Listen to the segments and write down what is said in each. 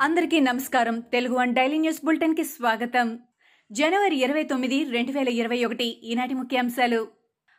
అందరికీ నమస్కారం. Telugu one daily news బులెటిన్కి స్వాగతం. జనవరి ఇరవై తొమ్మిది రెండు వేల ఇరవై ఒకటి ఈనాటి ముఖ్యాంశాలు.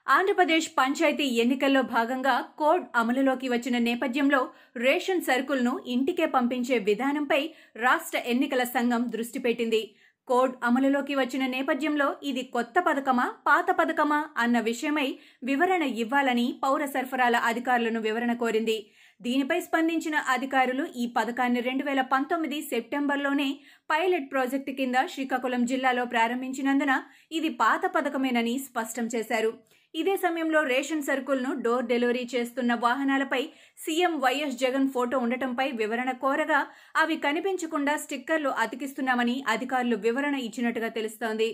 ఆంధ్రప్రదేశ్ పంచాయతీ ఎన్నికల్లో భాగంగా కోడ్ అమలులోకి వచ్చిన నేపథ్యంలో రేషన్ సరుకులను ఇంటికే పంపించే విధానంపై రాష్ట్ర ఎన్నికల సంఘం దృష్టి పెట్టింది. కోడ్ అమలులోకి వచ్చిన నేపథ్యంలో ఇది కొత్త పథకమా పాత పథకమా అన్న విషయమై వివరణ ఇవ్వాలని పౌర సరఫరాల అధికారులను వివరణ కోరింది. దీనిపై స్పందించిన అధికారులు ఈ పథకాన్ని రెండు వేల పంతొమ్మిది సెప్టెంబర్లోనే పైలట్ ప్రాజెక్టు కింద శ్రీకాకుళం జిల్లాలో ప్రారంభించినందున ఇది పాత పథకమేనని స్పష్టం చేశారు. ఇదే సమయంలో రేషన్ సరుకులను డోర్ డెలివరీ చేస్తున్న వాహనాలపై సీఎం వైఎస్ జగన్ ఫోటో ఉండటంపై వివరణ కోరగా అవి కనిపించకుండా స్టిక్కర్లు అతికిస్తున్నామని అధికారులు వివరణ ఇచ్చినట్టుగా తెలుస్తోంది.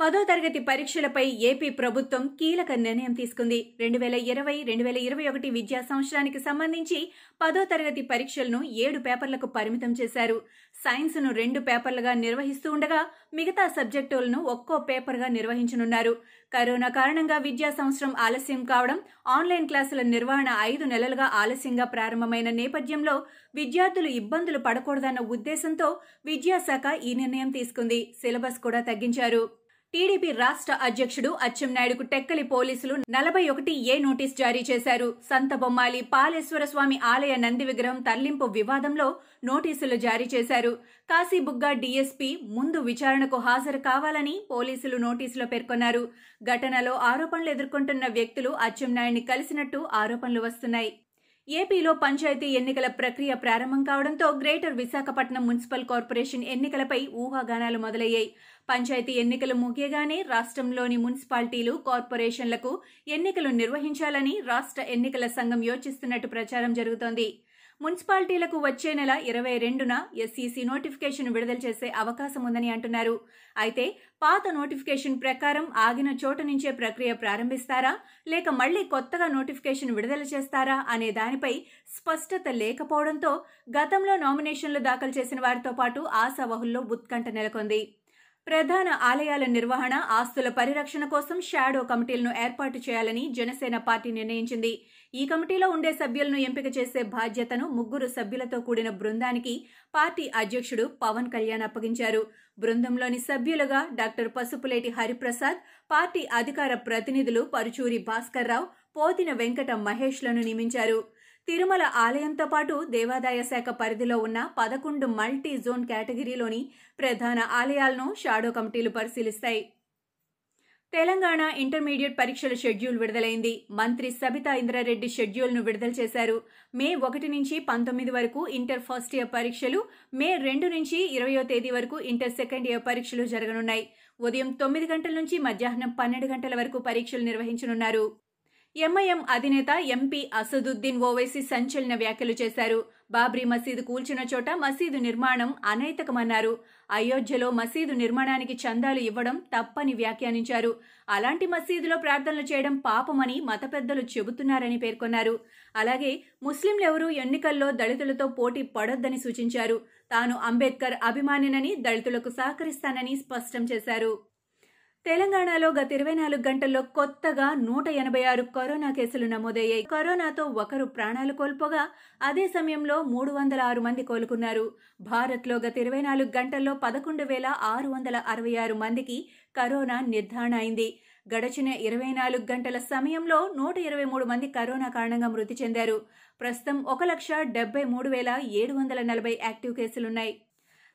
పదో తరగతి పరీక్షలపై ఏపీ ప్రభుత్వం కీలక నిర్ణయం తీసుకుంది. రెండు వేల ఇరవై రెండు వేల ఇరవై ఒకటి విద్యా సంవత్సరానికి సంబంధించి పదో తరగతి పరీక్షలను ఏడు పేపర్లకు పరిమితం చేశారు. సైన్స్ను రెండు పేపర్లుగా నిర్వహిస్తూ ఉండగా మిగతా సబ్జెక్టులను ఒక్కో పేపర్గా నిర్వహించనున్నారు. కరోనా కారణంగా విద్యా సంవత్సరం ఆలస్యం కావడం ఆన్లైన్ క్లాసుల నిర్వహణ ఐదు నెలలుగా ఆలస్యంగా ప్రారంభమైన నేపథ్యంలో విద్యార్థులు ఇబ్బందులు పడకూడదన్న ఉద్దేశంతో విద్యాశాఖ ఈ నిర్ణయం తీసుకుంది. సిలబస్ కూడా తగ్గించారు. టీడీపీ రాష్ట్ర అధ్యక్షుడు అచ్చెన్నాయుడుకు టెక్కలి పోలీసులు నలభై ఒకటి ఏ నోటీస్ జారీ చేశారు. సంతబొమ్మాలి పాలేశ్వర స్వామి ఆలయ నంది విగ్రహం తరలింపు వివాదంలో నోటీసులు జారీ చేశారు. కాశీబుగ్గ డీఎస్పీ ముందు విచారణకు హాజరు కావాలని పోలీసులు నోటీసులో పేర్కొన్నారు. ఘటనలో ఆరోపణలు ఎదుర్కొంటున్న వ్యక్తులు అచ్చెన్నాయుడిని కలిసినట్టు ఆరోపణలు వస్తున్నాయి. ఏపీలో పంచాయతీ ఎన్నికల ప్రక్రియ ప్రారంభం కావడంతో గ్రేటర్ విశాఖపట్నం మున్సిపల్ కార్పొరేషన్ ఎన్నికలపై ఊహాగానాలు మొదలయ్యాయి. పంచాయతీ ఎన్నికలు ముగియగానే రాష్ట్రంలోని మున్సిపాలిటీలు కార్పొరేషన్లకు ఎన్నికలు నిర్వహించాలని రాష్ట్ర ఎన్నికల సంఘం యోచిస్తున్నట్టు ప్రచారం జరుగుతోంది. మున్సిపాలిటీలకు వచ్చే నెల ఇరవై రెండున ఎస్సీసీ నోటిఫికేషన్ విడుదల చేసే అవకాశం ఉందని అంటున్నారు. అయితే పాత నోటిఫికేషన్ ప్రకారం ఆగిన చోట నుంచే ప్రక్రియ ప్రారంభిస్తారా లేక మళ్ళీ కొత్తగా నోటిఫికేషన్ విడుదల చేస్తారా అనే దానిపై స్పష్టత లేకపోవడంతో గతంలో నామినేషన్లు దాఖలు చేసిన వారితో పాటు ఆశావహుల్లో ఉత్కంఠ నెలకొంది. ప్రధాన ఆలయాల నిర్వహణ ఆస్తుల పరిరక్షణ కోసం షాడో కమిటీలను ఏర్పాటు చేయాలని జనసేన పార్టీ నిర్ణయించింది. ఈ కమిటీలో ఉండే సభ్యులను ఎంపిక చేసే బాధ్యతను ముగ్గురు సభ్యులతో కూడిన బృందానికి పార్టీ అధ్యక్షుడు పవన్ కళ్యాణ్ అప్పగించారు. బృందంలోని సభ్యులుగా డాక్టర్ పసుపులేటి హరిప్రసాద్ పార్టీ అధికార ప్రతినిధులు పరుచూరి భాస్కర్రావు పోతిన వెంకట మహేష్లను నియమించారు. తిరుమల ఆలయంతో పాటు దేవాదాయ శాఖ పరిధిలో ఉన్న పదకొండు మల్టీ జోన్ కేటగిరీలోని ప్రధాన ఆలయాలను షాడో కమిటీలు పరిశీలిస్తాయి. తెలంగాణ ఇంటర్మీడియట్ పరీక్షల షెడ్యూల్ విడుదలైంది. మంత్రి సబితా ఇంద్రారెడ్డి షెడ్యూల్ను విడుదల చేశారు. మే ఒకటి నుంచి పంతొమ్మిది వరకు ఇంటర్ ఫస్ట్ ఇయర్ పరీక్షలు మే రెండు నుంచి ఇరవయో తేదీ వరకు ఇంటర్ సెకండ్ ఇయర్ పరీక్షలు జరగనున్నాయి. ఉదయం తొమ్మిది గంటల నుంచి మధ్యాహ్నం పన్నెండు గంటల వరకు పరీక్షలు నిర్వహించనున్నారు. ఎంఐఎం అధినేత ఎంపీ అసదుద్దీన్ ఓవైసీ సంచలన వ్యాఖ్యలు చేశారు. బాబ్రీ మసీదు కూల్చిన చోట మసీదు నిర్మాణం అనైతకమన్నారు. అయోధ్యలో మసీదు నిర్మాణానికి చందాలు ఇవ్వడం తప్పని వ్యాఖ్యానించారు. అలాంటి మసీదులో ప్రార్థనలు చేయడం పాపమని మత పెద్దలు చెబుతున్నారని పేర్కొన్నారు. అలాగే ముస్లింలెవరూ ఎన్నికల్లో దళితులతో పోటీ పడొద్దని సూచించారు. తాను అంబేద్కర్ అభిమానినని దళితులకు సహకరిస్తానని స్పష్టం చేశారు. తెలంగాణలో గత ఇరవై నాలుగు గంటల్లో కొత్తగా నూట ఎనభై ఆరు కరోనా కేసులు నమోదయ్యాయి. కరోనాతో ఒకరు ప్రాణాలు కోల్పోగా అదే సమయంలో మూడు వందల ఆరు మంది కోలుకున్నారు. భారత్లో గత ఇరవై నాలుగు గంటల్లో పదకొండు వేల ఆరు వందల అరవై ఆరు మందికి కరోనా నిర్ధారణ అయింది. గడచిన ఇరవై నాలుగు గంటల సమయంలో నూట ఇరవై మూడు మంది కరోనా కారణంగా మృతి చెందారు. ప్రస్తుతం ఒక లక్ష డెబ్బై మూడు వేల ఏడు వందల నలభై యాక్టివ్ కేసులున్నాయి.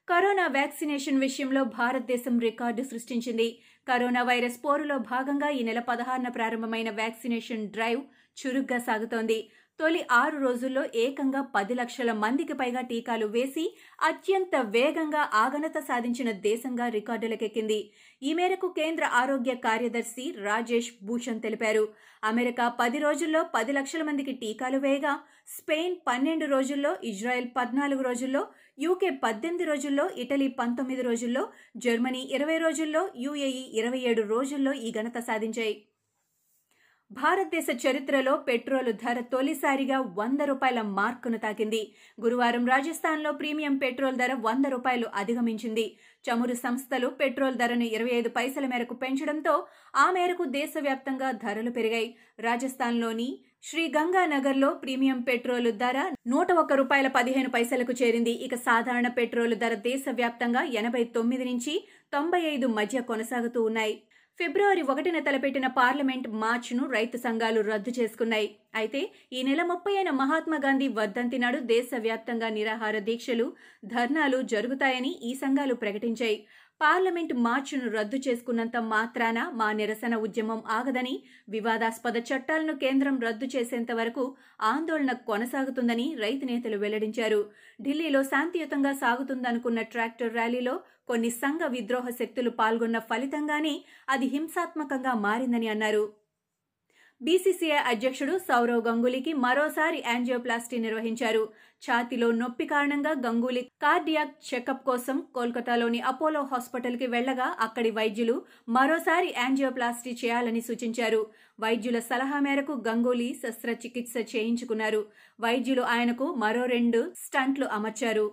కరోనా వ్యాక్సినేషన్ విషయంలో భారతదేశం రికార్డు సృష్టించింది. కరోనా వైరస్ పోరులో భాగంగా ఈ నెల పదహారున ప్రారంభమైన వ్యాక్సినేషన్ డ్రైవ్ చురుగ్గా సాగుతోంది. తొలి ఆరు రోజుల్లో ఏకంగా పది లక్షల మందికి పైగా టీకాలు వేసి అత్యంత వేగంగా ఆగనత సాధించిన దేశంగా రికార్డులకెక్కింది. ఈ మేరకు కేంద్ర ఆరోగ్య కార్యదర్శి రాజేష్ భూషణ్ తెలిపారు. అమెరికా పది రోజుల్లో పది లక్షల మందికి టీకాలు వేయగా స్పెయిన్ పన్నెండు రోజుల్లో ఇజ్రాయెల్ పద్నాలుగు రోజుల్లో యూకే పద్దెనిమిది రోజుల్లో ఇటలీ పంతొమ్మిది రోజుల్లో జర్మనీ ఇరవై రోజుల్లో యుఏఈ ఇరవై ఏడు రోజుల్లో ఈ ఘనత సాధించాయి. భారతదేశ చరిత్రలో పెట్రోలు ధర తొలిసారిగా వంద రూపాయల మార్కును తాకింది. గురువారం రాజస్థాన్లో ప్రీమియం పెట్రోల్ ధర వంద రూపాయలు అధిగమించింది. చమురు సంస్థలు పెట్రోల్ ధరను ఇరవై ఐదు పైసల మేరకు పెంచడంతో ఆ మేరకు దేశవ్యాప్తంగా ధరలు పెరిగాయి. రాజస్థాన్లోని శ్రీ గంగానగర్లో ప్రీమియం పెట్రోలు ధర నూట ఒక్క రూపాయల పదిహేను పైసలకు చేరింది. ఇక సాధారణ పెట్రోలు ధర దేశవ్యాప్తంగా ఎనభై తొమ్మిది నుంచి తొంభై ఐదు మధ్య కొనసాగుతూ ఉన్నాయి. ఫిబ్రవరి ఒకటిన తలపెట్టిన పార్లమెంట్ మార్చ్ను రైతు సంఘాలు రద్దు చేసుకున్నాయి. అయితే ఈ నెల ముప్పై అయిన మహాత్మా గాంధీ వర్ధంతి నాడు దేశవ్యాప్తంగా నిరాహార దీక్షలు ధర్నాలు జరుగుతాయని ఈ సంఘాలు ప్రకటించాయి. పార్లమెంట్ మార్చును రద్దు చేసుకున్నంత మాత్రాన మా నిరసన ఉద్యమం ఆగదని వివాదాస్పద చట్టాలను కేంద్రం రద్దు చేసేంత వరకు ఆందోళన కొనసాగుతుందని రైతు నేతలు వెల్లడించారు. ఢిల్లీలో శాంతియుతంగా సాగుతుందనుకున్న ట్రాక్టర్ ర్యాలీలో కొన్ని సంఘ విద్రోహ శక్తులు పాల్గొన్న ఫలితంగానే అది హింసాత్మకంగా మారిందని అన్నారు. బీసీసీఐ అధ్యక్షుడు సౌరవ్ గంగూలీకి మరోసారి యాంజియోప్లాస్టీ నిర్వహించారు. ఛాతిలో నొప్పి కారణంగా గంగూలీ కార్డియాక్ చెకప్ కోసం కోల్కతాలోని అపోలో హాస్పిటల్కి వెళ్ళగా అక్కడి వైద్యులు మరోసారి యాంజియోప్లాస్టీ చేయాలని సూచించారు. వైద్యుల సలహా మేరకు గంగూలీ శస్త్రచికిత్స చేయించుకున్నారు. వైద్యులు ఆయనకు మరో రెండు స్టంట్లు అమర్చారు.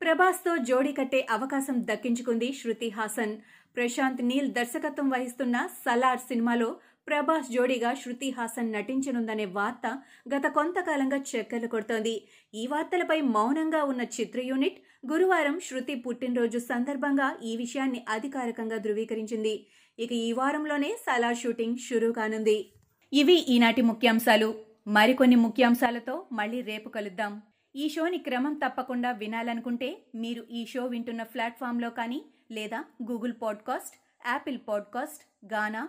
ప్రభాస్తో జోడీ కట్టే అవకాశం దక్కించుకుంది శృతి హాసన్. ప్రశాంత్ నీల్ దర్శకత్వం వహిస్తున్న సలార్ సినిమాలో ప్రభాస్ జోడీగా శృతి హాసన్ నటించనుందనే వార్త గత కొంతకాలంగా చక్కర్లు కొడుతోంది. ఈ వార్తలపై మౌనంగా ఉన్న చిత్ర యూనిట్ గురువారం శృతి పుట్టినరోజు సందర్భంగా ఈ విషయాన్ని అధికారికంగా ధృవీకరించింది. ఇక ఈ వారంలోనే సలార్ షూటింగ్ షురూ కానుంది. ఇవి ఈనాటి ముఖ్యాంశాలు. మరికొన్ని ముఖ్యాంశాలతో మళ్ళీ రేపు కలుద్దాం. ఈ షోని క్రమం తప్పకుండా వినాలనుకుంటే మీరు ఈ షో వింటున్న ప్లాట్ఫామ్లో కానీ లేదా Google podcast Apple podcast Gaana